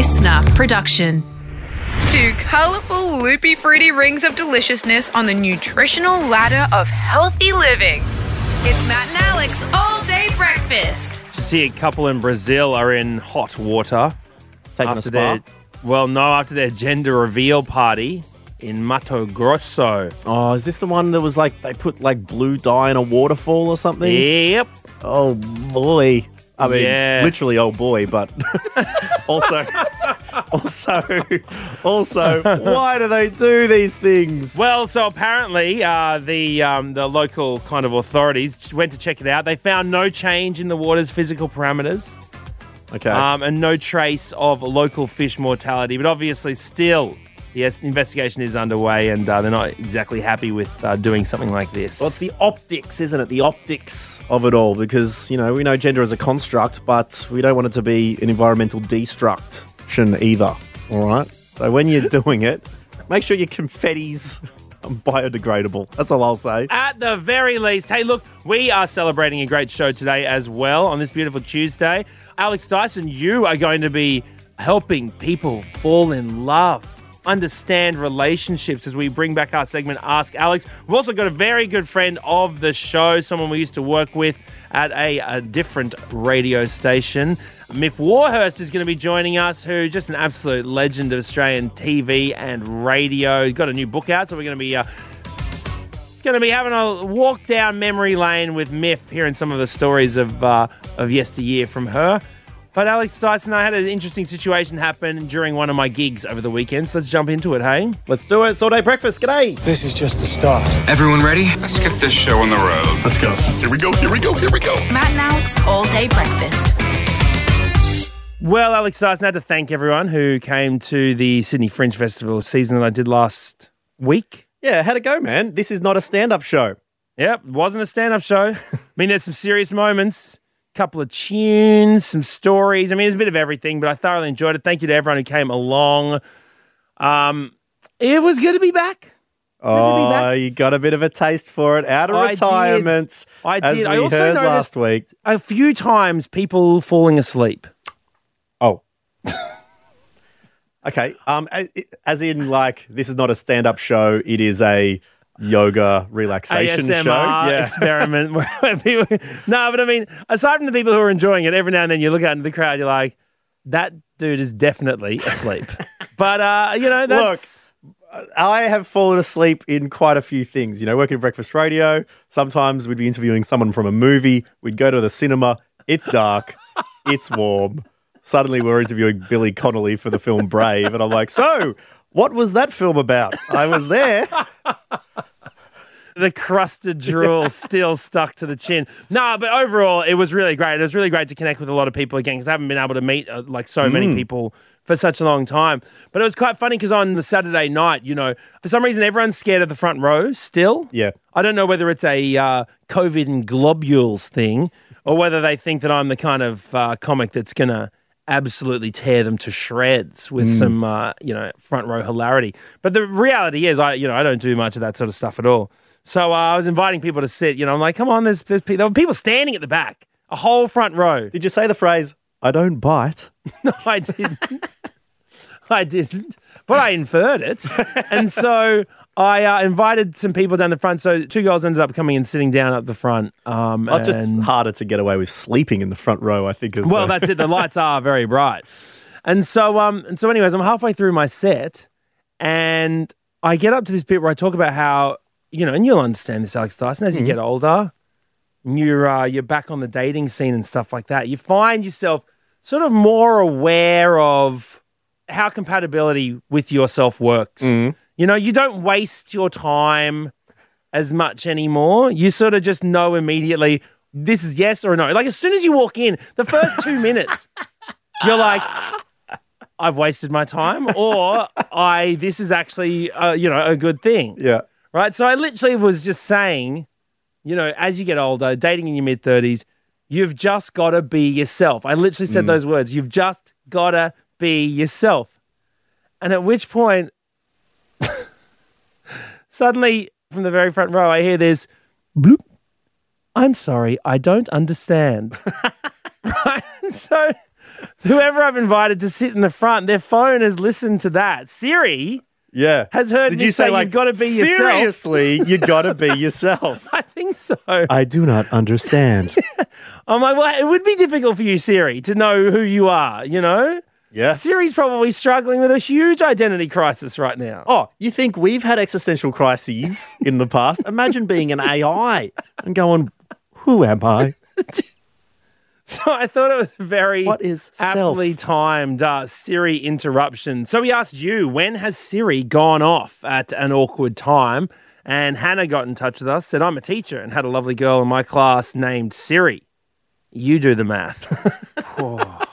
listener production. Two colourful, loopy, fruity rings of deliciousness on the nutritional ladder of healthy living. It's Matt and Alex all day breakfast. See, a couple in Brazil are in hot water Taking a spa. their well, no, after their gender reveal party in Mato Grosso. Oh, is this the one that was like they put like blue dye in a waterfall or something? Yep. Oh boy. I mean, Yeah. literally, old boy, but also, also, also, why do they do these things? Well, so apparently uh, the um, the local kind of authorities went to check it out. They found no change in the water's physical parameters Okay. um, and no trace of local fish mortality. But obviously, still, yes, investigation is underway, and uh, they're not exactly happy with uh, doing something like this. well, it's the optics, isn't it? The optics of it all, because you know we know gender is a construct, but we don't want it to be an environmental destruction either. All right. So when you're doing it, make sure your confetti's biodegradable. That's all I'll say. At the very least, hey, look, we are celebrating a great show today as well on this beautiful Tuesday. Alex Dyson, you are going to be helping people fall in love, understand relationships as we bring back our segment Ask Alex. We've also got a very good friend of the show, someone we used to work with at a, a different radio station. Myf Warhurst is going to be joining us, who just an absolute legend of Australian TV and radio. He's got a new book out, so we're going to be uh, Going to be having a walk down memory lane with Myf, hearing some of the stories of uh, of yesteryear from her. But Alex Dyson, I had an interesting situation happen during one of my gigs over the weekend. So let's jump into it, hey? Let's do it. It's all day breakfast. G'day. This is just the start. Everyone ready? Let's get this show on the road. Let's go. Here we go, here we go, here we go. Matt and Alex all day breakfast. Well, Alex Dyson, I had to thank everyone who came to the Sydney Fringe Festival season that I did last week. Yeah, how'd it go, man? This is not a stand-up show. Yep, wasn't a stand-up show. I mean, there's some serious moments, couple of tunes, some stories. I mean, it's a bit of everything, but I thoroughly enjoyed it. Thank you to everyone who came along. Um, it was good to be back. Good to be Oh, back. you got a bit of a taste for it out of I did. retirement. I as did. we I also heard noticed- last week. A few times, people falling asleep. Oh. okay. Um, as in, like, this is not a stand-up show. It is a yoga relaxation ASMR show. Yeah. experiment where people. No, but I mean, aside from the people who are enjoying it, every now and then you look out into the crowd, you're like, that dude is definitely asleep. but uh, you know, that's I have fallen asleep in quite a few things. You know, working breakfast radio. Sometimes we'd be interviewing someone from a movie. We'd go to the cinema. It's dark. it's warm. Suddenly we're interviewing Billy Connolly for the film Brave. And I'm like, so what was that film about? I was there. The crusted drool still stuck to the chin. No, but overall, it was really great. It was really great to connect with a lot of people again because I haven't been able to meet uh, like so Mm. many people for such a long time. But it was quite funny because on the Saturday night, you know, for some reason everyone's scared of the front row still. Yeah. I don't know whether it's a uh, COVID and globules thing or whether they think that I'm the kind of uh, comic that's going to absolutely tear them to shreds with some, uh, you know, front row hilarity. But the reality is, I, you know, I don't do much of that sort of stuff at all. So uh, I was inviting people to sit, you know, I'm like, come on, there's, there's pe- there were people standing at the back, a whole front row. Did you say the phrase, I don't bite? No, I didn't. I didn't, but I inferred it. And so I uh, invited some people down the front. So two girls ended up coming and sitting down at the front. Um, it's just harder to get away with sleeping in the front row, I think. Well, the- that's it. The lights are very bright. And so, um, and so, anyways, I'm halfway through my set, and I get up to this bit where I talk about how you know, and you'll understand this, Alex Dyson, as you get older, and you're uh, you're back on the dating scene and stuff like that. You find yourself sort of more aware of how compatibility with yourself works. You know, you don't waste your time as much anymore. You sort of just know immediately this is yes or no. Like as soon as you walk in, the first two minutes, you're like, I've wasted my time, or I this is actually uh, you know a good thing, yeah. Right? So I literally was just saying, you know, as you get older, dating in your mid thirties, you've just got to be yourself. I literally said mm. those words. You've just got to be yourself. And at which point, suddenly from the very front row, I hear this bloop. I'm sorry, I don't understand. right? So whoever I've invited to sit in the front, their phone has listened to that. Siri Yeah. has heard Did me you say, like, you've got to be yourself. Seriously, you got to be yourself. I think so. I do not understand. I'm like, well, it would be difficult for you, Siri, to know who you are, you know? Yeah. Siri's probably struggling with a huge identity crisis right now. Oh, you think we've had existential crises in the past? Imagine being an AI and going, "Who am I? So I thought it was very What is self? aptly timed uh, Siri interruption. So we asked you, when has Siri gone off at an awkward time? And Hannah got in touch with us, said, I'm a teacher and had a lovely girl in my class named Siri. You do the math.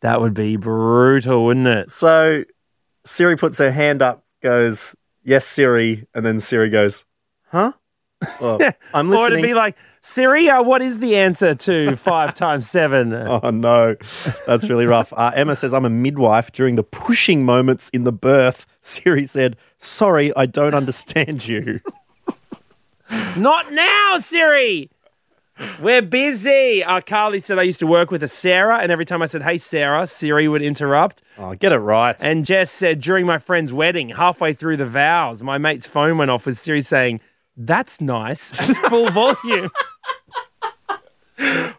That would be brutal, wouldn't it? So Siri puts her hand up, goes, "Yes, Siri," and then Siri goes, "Huh? Well, I'm Or listening." it'd be like, Siri, uh, what is the answer to five times seven? Oh no, that's really rough. Uh, Emma says, I'm a midwife. During the pushing moments in the birth, Siri said, Sorry, I don't understand you. Not now, Siri. We're busy. Uh, Carly said I used to work with a Sarah, and every time I said, Hey, Sarah, Siri would interrupt. Oh, get it right. And Jess said, During my friend's wedding, halfway through the vows, my mate's phone went off with Siri saying, That's nice, at full volume.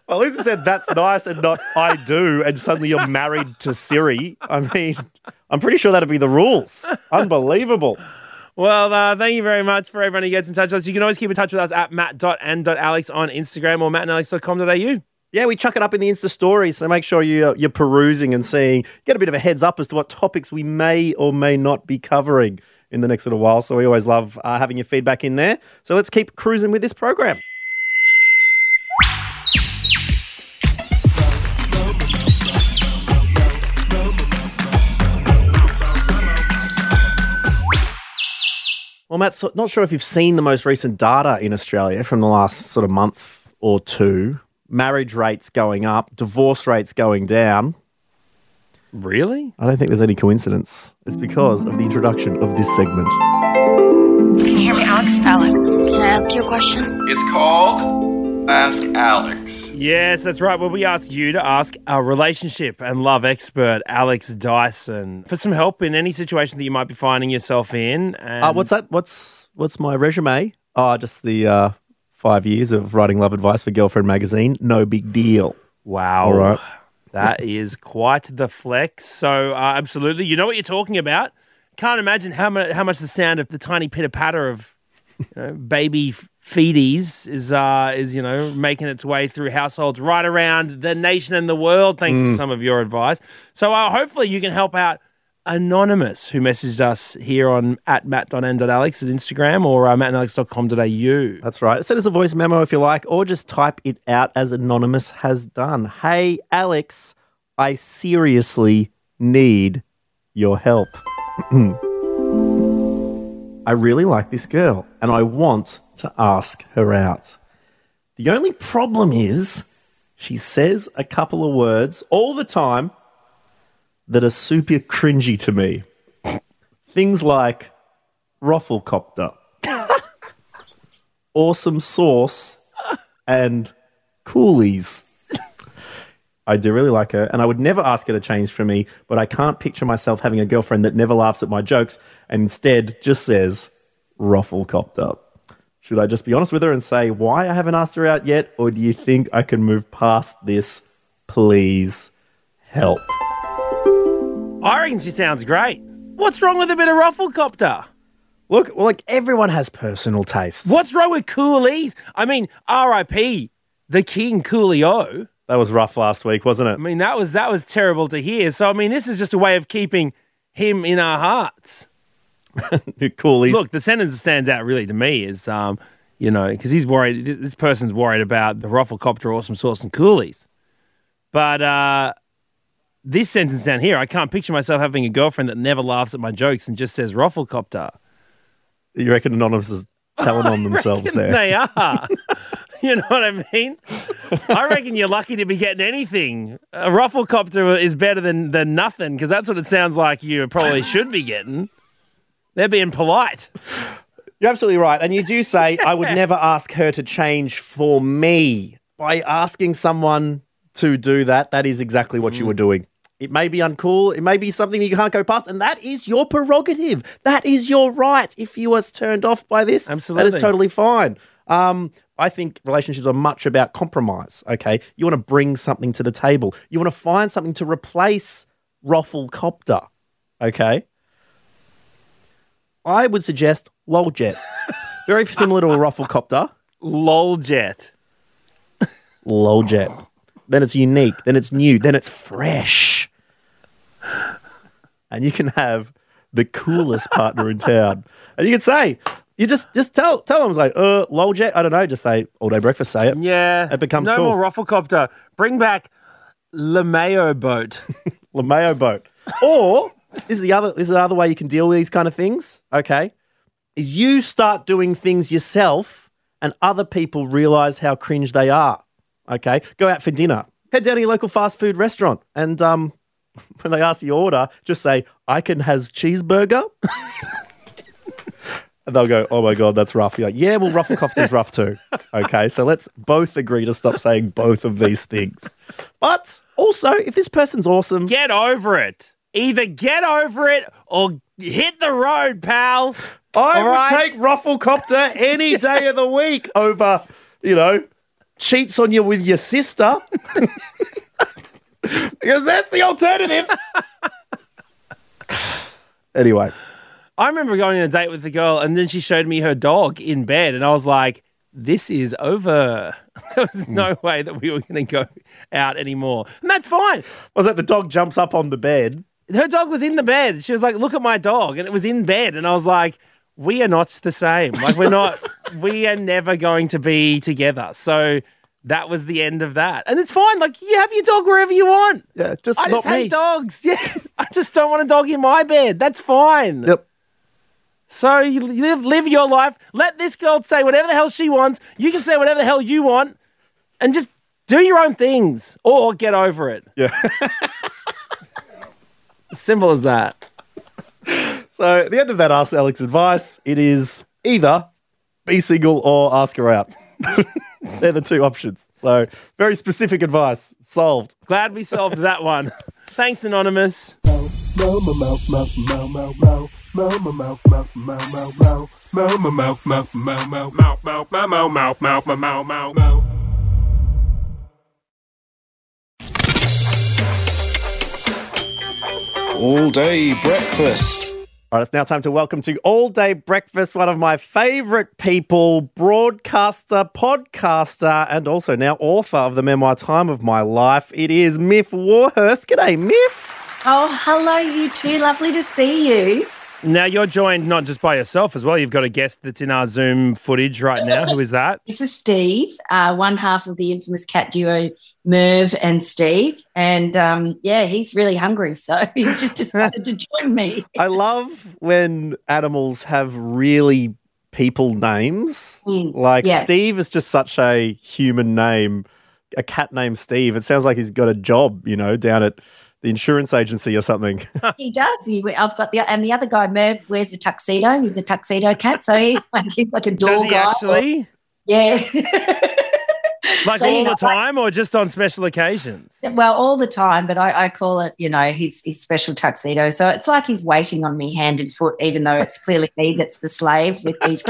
Well, at least it said, That's nice and not I do. And suddenly you're married to Siri. I mean, I'm pretty sure that'd be the rules. Unbelievable. Well, uh, thank you very much for everyone who gets in touch with us. You can always keep in touch with us at matt.and.alex on Instagram or mattandalex.com.au. Yeah, we chuck it up in the Insta stories, so make sure you, uh, you're perusing and seeing, get a bit of a heads up as to what topics we may or may not be covering in the next little while. So we always love uh, having your feedback in there. So let's keep cruising with this program. Well, Matt, so not sure if you've seen the most recent data in Australia from the last sort of month or two. Marriage rates going up, divorce rates going down. Really? I don't think there's any coincidence. It's because of the introduction of this segment. Can you hear me, Alex? Alex, can I ask you a question? It's called Ask Alex. Yes, that's right. Well, we asked you to ask our relationship and love expert, Alex Dyson, for some help in any situation that you might be finding yourself in. And Uh, what's that? What's what's my resume? Oh, just the uh, five years of writing love advice for Girlfriend magazine. No big deal. Wow. All right. That is quite the flex. So, uh, absolutely. You know what you're talking about. Can't imagine how much, how much the sound of the tiny pitter patter of you know, baby feeties is, uh, is, you know, making its way through households right around the nation and the world, thanks to some of your advice. So, uh, hopefully, you can help out Anonymous, who messaged us here on at matt.n.alex at Instagram or uh, mattandalex.com.au. That's right. Send us a voice memo if you like, or just type it out as Anonymous has done. Hey, Alex, I seriously need your help. I really like this girl and I want to ask her out. The only problem is she says a couple of words all the time that are super cringy to me. Things like ROFLcopter awesome sauce and coolies. I do really like her, and I would never ask her to change for me, but I can't picture myself having a girlfriend that never laughs at my jokes and instead just says, ROFLcopter. Should I just be honest with her and say why I haven't asked her out yet, or do you think I can move past this? Please help. I reckon she sounds great. What's wrong with a bit of ROFLcopter? Look, well, like everyone has personal tastes. What's wrong with Coolies? I mean, R.I.P. the King Coolio. That was rough last week, wasn't it? I mean, that was that was terrible to hear. So I mean, this is just a way of keeping him in our hearts. coolies. Look, the sentence that stands out really to me is, um, you know, because he's worried. This person's worried about the ROFLcopter, awesome sauce, and Coolies. But uh, this sentence down here, I can't picture myself having a girlfriend that never laughs at my jokes and just says ROFLcopter. you reckon Anonymous is telling on themselves there? They are. you know what I mean? I reckon you're lucky to be getting anything. A ROFLcopter is better than, than nothing because that's what it sounds like you probably should be getting. They're being polite. You're absolutely right. And you do say, I would never ask her to change for me. By asking someone to do that, that is exactly what you Mm. were doing. It may be uncool. It may be something that you can't go past, and that is your prerogative. That is your right. If you are turned off by this, that Absolutely. is totally fine. Um, I think relationships are much about compromise. Okay, you want to bring something to the table. You want to find something to replace ROFLcopter. Okay, I would suggest Loljet. Very similar to a ROFLcopter. Loljet. Loljet. Then it's unique. Then it's new. Then it's fresh. And you can have the coolest partner in town. And you can say, you just just tell tell them like, uh, Loljet. I don't know. Just say all day breakfast. Say it. Yeah. It becomes no cool. more ROFLcopter. Bring back LeMayo boat. Lameo boat. Or this is the other this is the other way you can deal with these kind of things. Okay, is you start doing things yourself, and other people realize how cringe they are. Okay, go out for dinner. Head down to your local fast food restaurant, and um, when they ask you order, just say, "I can has cheeseburger." And they'll go, oh my God, that's rough. You're like, yeah, well, ROFLcopter's rough too. Okay, so let's both agree to stop saying both of these things. But also, if this person's awesome, Get over it. Either get over it or hit the road, pal. I All would right. take ROFLcopter any day of the week over, you know, cheats on you with your sister. because that's the alternative. anyway, I remember going on a date with a girl and then she showed me her dog in bed and I was like, this is over. There was no hmm. way that we were going to go out anymore. And that's fine. was that the dog jumps up on the bed? Her dog was in the bed. She was like, look at my dog. And it was in bed. And I was like, we are not the same. Like, we're not, we are never going to be together. So that was the end of that. And it's fine. Like, you have your dog wherever you want. Yeah, just I not just hate me. dogs. Yeah. I just don't want a dog in my bed. That's fine. Yep. So you live live your life. Let this girl say whatever the hell she wants. You can say whatever the hell you want, and just do your own things or get over it. Yeah. Simple as that. So at the end of that Ask Alex advice, it is either be single or ask her out. They're the two options. So very specific advice. Solved. Glad we solved that one. Thanks, anonymous. All day breakfast. All right, it's now time to welcome to All Day Breakfast, one of my favorite people, broadcaster, podcaster, and also now author of the memoir Time of My Life. It is Myf Warhurst. G'day, Myf. Oh, hello, you two. Lovely to see you. Now you're joined not just by yourself as well. You've got a guest that's in our Zoom footage right now. Who is that? This is Steve, uh, one half of the infamous cat duo, Merv and Steve. And um, yeah, he's really hungry. So he's just decided to join me. I love when animals have really people names. Mm, Like yeah. Steve is just such a human name. A cat named Steve. It sounds like he's got a job, you know, down at the insurance agency or something. He does. He, I've got the, and the other guy, Merv, wears a tuxedo. He's a tuxedo cat. So he's like, he's like a door Does he guy. actually? Yeah. Like So, you all know, the time or just on special occasions? Well, all the time, but I, I call it, you know, his, his special tuxedo. So it's like he's waiting on me hand and foot, even though it's clearly me that's the slave with these.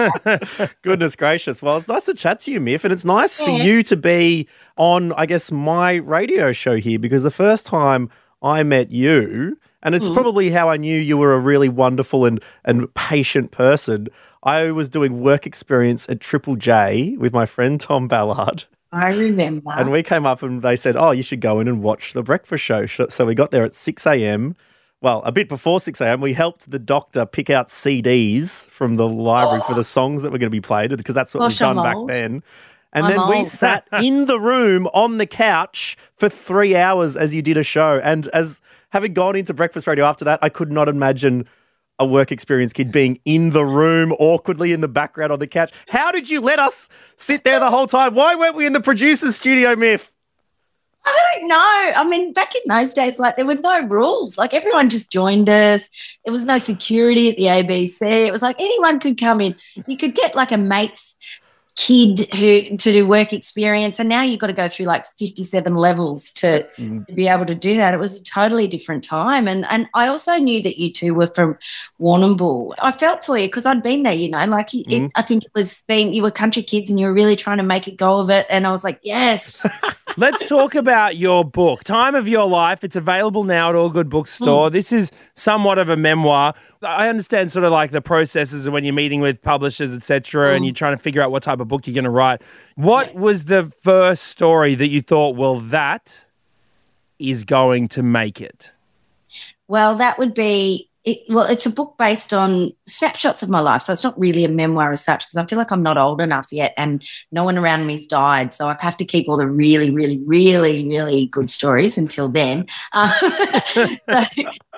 Goodness gracious. Well, it's nice to chat to you, Myf, and it's nice for you to be on, I guess, my radio show here because the first time I met you, and it's hmm. probably how I knew you were a really wonderful and, and patient person. I was doing work experience at Triple J with my friend Tom Ballard. I remember. And we came up and they said, Oh, you should go in and watch the breakfast show. So we got there at 6 a.m. Well, a bit before 6 a.m., we helped the doctor pick out CDs from the library oh. for the songs that were going to be played because that's what Gosh, we've done back then. And I'm then we old. sat in the room on the couch for three hours as you did a show. And as having gone into breakfast radio after that, I could not imagine a work experience kid being in the room awkwardly in the background on the couch. How did you let us sit there the whole time? Why weren't we in the producer's studio, Myf? I don't know. I mean, back in those days, like there were no rules. Like everyone just joined us. There was no security at the ABC. It was like anyone could come in. You could get like a mate's kid who to do work experience and now you've got to go through like 57 levels to, Mm. to be able to do that it was a totally different time and and i also knew that you two were from warrnambool i felt for you because i'd been there you know like it, Mm. i think it was being you were country kids and you were really trying to make a go of it and i was like yes Let's talk about your book, Time of Your Life. It's available now at all good bookstore. This is somewhat of a memoir. I understand sort of like the processes of when you're meeting with publishers, etc., and you're trying to figure out what type of book you're going to write. What was the first story that you thought, well, that is going to make it? Well, that would be it, well. It's a book based on snapshots of my life, so it's not really a memoir as such because I feel like I'm not old enough yet, and no one around me's died, so I have to keep all the really, really, really, really good stories until then. Uh, so,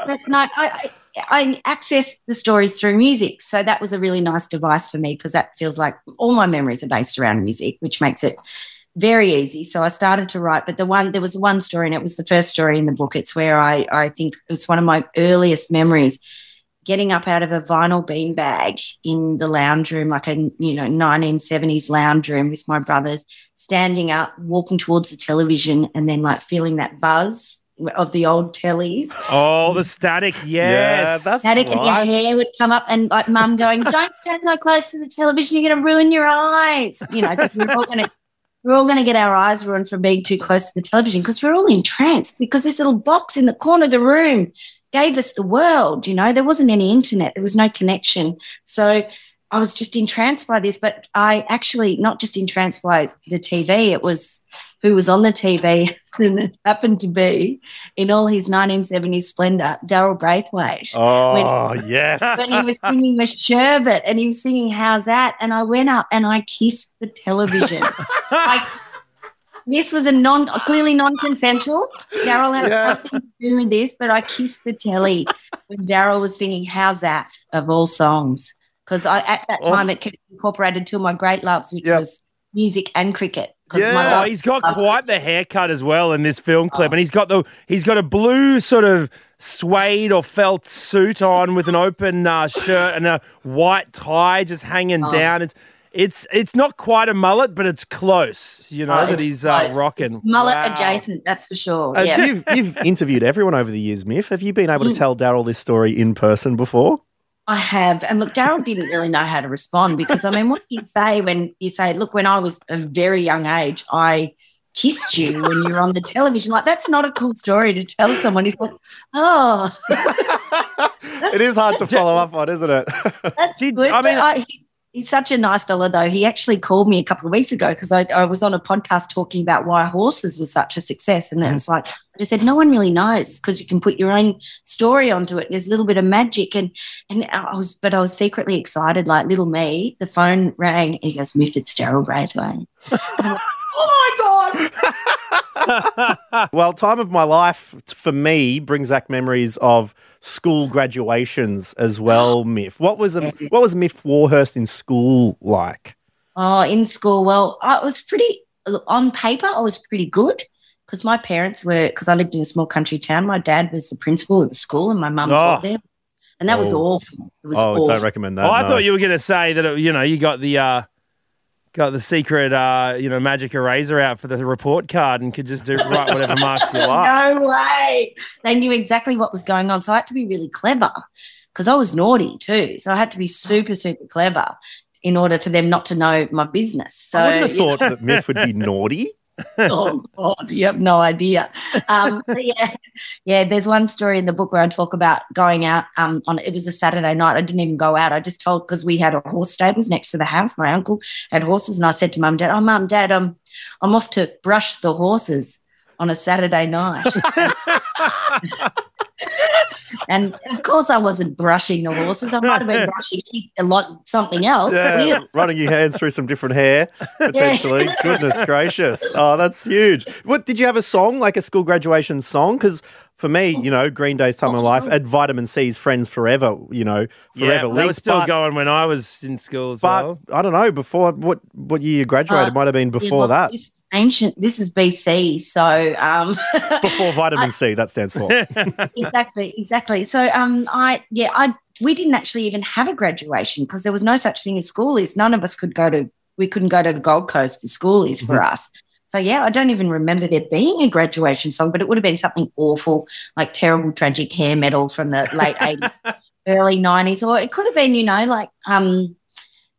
but no, I, I, access the stories through music, so that was a really nice device for me because that feels like all my memories are based around music, which makes it very easy. So I started to write, but the one there was one story, and it was the first story in the book. It's where I I think it's one of my earliest memories. Getting up out of a vinyl beanbag in the lounge room, like a you know 1970s lounge room with my brothers, standing up, walking towards the television, and then like feeling that buzz of the old tellies. Oh, the static, yes. that's Static and your hair would come up, and like mum going, "Don't stand so close to the television; you're going to ruin your eyes." You know, 'cause we're all going to we're all going to get our eyes ruined from being too close to the television because we're all entranced because this little box in the corner of the room gave us the world. You know, there wasn't any internet, there was no connection, so. I was just entranced by this, but I actually not just entranced by the TV. It was who was on the TV, and it happened to be in all his 1970s splendor, Daryl Braithwaite Oh, yes. when he was singing with Sherbet and he was singing Howzat? And I went up and I kissed the television. I, this was a non clearly non-consensual. Daryl had Yeah. nothing to do with this, but I kissed the telly when Daryl was singing Howzat of all songs. Because I at that time it incorporated two of my great loves, which Yep. was music and cricket. Yeah. my Oh, he's got quite the haircut as well in this film clip, and he's got the he's got a blue sort of suede or felt suit on with an open uh, shirt and a white tie just hanging down. It's it's it's not quite a mullet, but it's close. You know Oh, that he's uh, rocking It's mullet Wow. adjacent, that's for sure. And yeah. you've, you've interviewed everyone over the years, Myf. Have you been able to tell Daryl this story in person before? I have. And look, Daryl didn't really know how to respond because I mean, what do you say when you say, look, when I was a very young age, I kissed you when you were on the television? Like, that's not a cool story to tell someone. He's like, oh, It is hard to follow up on, isn't it? that's Did- good. I mean- I, he- he's such a nice fella, though. He actually called me a couple of weeks ago because I, I was on a podcast talking about why horses was such a success. And then it's like, I just said, no one really knows because you can put your own story onto it. There's a little bit of magic. And, and I was, but I was secretly excited, like little me. The phone rang and he goes, Myf, it's Daryl Braithwaite. Oh my God. well, time of my life for me brings back memories of school graduations as well, Myf. What was a, what was Myf Warhurst in school like? Oh, in school, well, I was pretty, look, on paper, I was pretty good because my parents were, because I lived in a small country town, my dad was the principal of the school and my mum Oh. taught there. And that was Oh. awful. It was Oh, awful. don't recommend that. Oh, I no. thought you were going to say that it, you know you got the uh, got the secret uh, you know magic eraser out for the report card and could just do write whatever marks you like. no way. They knew exactly what was going on. So I had to be really clever because I was naughty too. So I had to be super, super clever in order for them not to know my business. So I wouldn't have thought that Myf would be naughty. Oh God, you have no idea. Um, yeah, yeah. There's one story in the book where I talk about going out um, on. It was a Saturday night. I didn't even go out. I just told because we had a horse stables next to the house. My uncle had horses, and I said to mum, and dad, "Oh, mum, dad, um, I'm off to brush the horses on a Saturday night." and of course, I wasn't brushing the horses. I might have been brushing a lot something else. Yeah, running your hands through some different hair, potentially. Goodness gracious. Oh, that's huge. What did you have a song, like a school graduation song? Because for me, you know, Green Day's Time of Life, song? and Vitamin C's Friends Forever, you know, Forever Yeah, that League. was still but, going when I was in school as But well. I don't know, before what what year you graduated? Uh, Might have been Yeah, before well, that. Ancient. This is BC. So um, Before Vitamin C, that stands for. exactly, exactly. So um, I yeah, I we didn't actually even have a graduation because there was no such thing as school. Is none of us could go to we couldn't go to the Gold Coast for schoolies for us. So yeah, I don't even remember there being a graduation song, but it would have been something awful, like terrible, tragic hair metal from the late 80s, early 90s, or it could have been, you know, like um,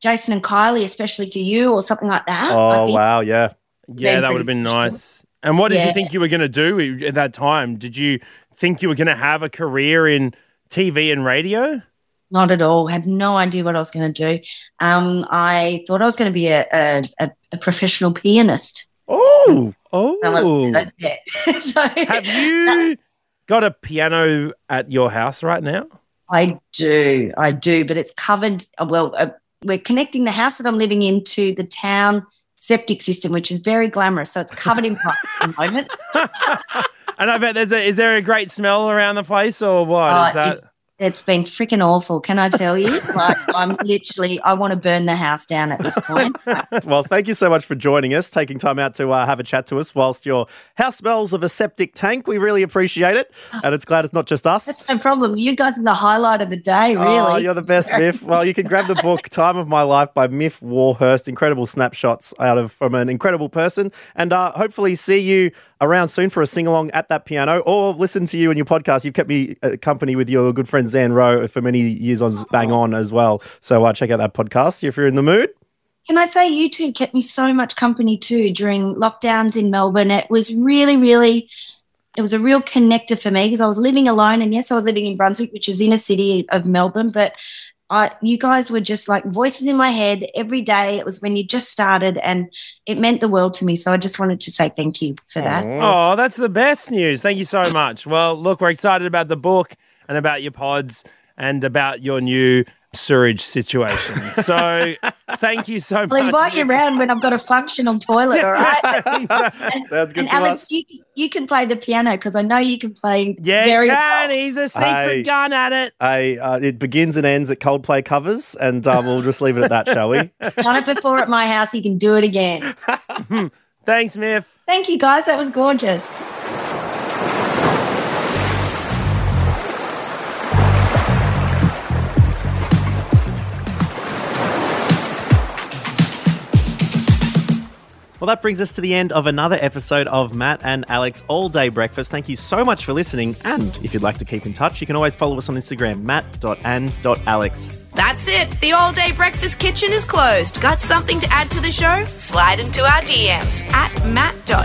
Jason and Kylie, especially for you, or something like that. Oh wow, yeah. Yeah, that would have been nice. And what did you think you were going to do at that time? Did you think you were going to have a career in TV and radio? Not at all. Had no idea what I was going to do. Um, I thought I was going to be a, a, a, professional pianist. Oh, was- Oh, uh, yeah. so have you got a piano at your house right now? I do, I do, but it's covered. Well, uh, we're connecting the house that I'm living in to the town septic system, which is very glamorous. So it's covered in at the moment. And I bet there's a is there a great smell around the place or what? Uh, Is that it's, been freaking awful. Can I tell you? Like, I'm literally, I want to burn the house down at this point. well, thank you so much for joining us, taking time out to uh, have a chat to us whilst your house smells of a septic tank. We really appreciate it, and it's glad it's not just us. That's no problem. You guys are the highlight of the day, really. Oh, you're the best, Myf. Well, you can grab the book "Time of My Life" by Myf Warhurst. Incredible snapshots out of from an incredible person, and uh, hopefully see you around soon for a sing along at that piano, or listen to you and your podcast. You've kept me uh, company with your good friend Zan Rowe for many years on Bang On as well. So uh, check out that podcast if you're in the mood. Can I say you two kept me so much company too during lockdowns in Melbourne? It was really, really, it was a real connector for me because I was living alone. And yes, I was living in Brunswick, which is in inner city of Melbourne, but I, you guys were just like voices in my head every day. It was when you just started and it meant the world to me. So I just wanted to say thank you for that. Oh, that's the best news. Thank you so much. Well, look, we're excited about the book and about your pods and about your new sewage situation. So thank you so I'll much. invite you around when I've got a functional toilet, all right? And, Sounds good and to Alex, us. you, you can play the piano because I know you can play yeah, very you well. He's a secret Hey. gun at it. Hey, uh, it begins and ends at Coldplay covers, and uh, we'll just leave it at that, shall we? Done it before at my house. You can do it again. Thanks, Myf. Thank you, guys. That was gorgeous. Well, that brings us to the end of another episode of Matt and Alex All Day Breakfast. Thank you so much for listening. And if you'd like to keep in touch, you can always follow us on Instagram, matt.and.alex. That's it. The all day breakfast kitchen is closed. Got something to add to the show? Slide into our DMs at matt.and.alex.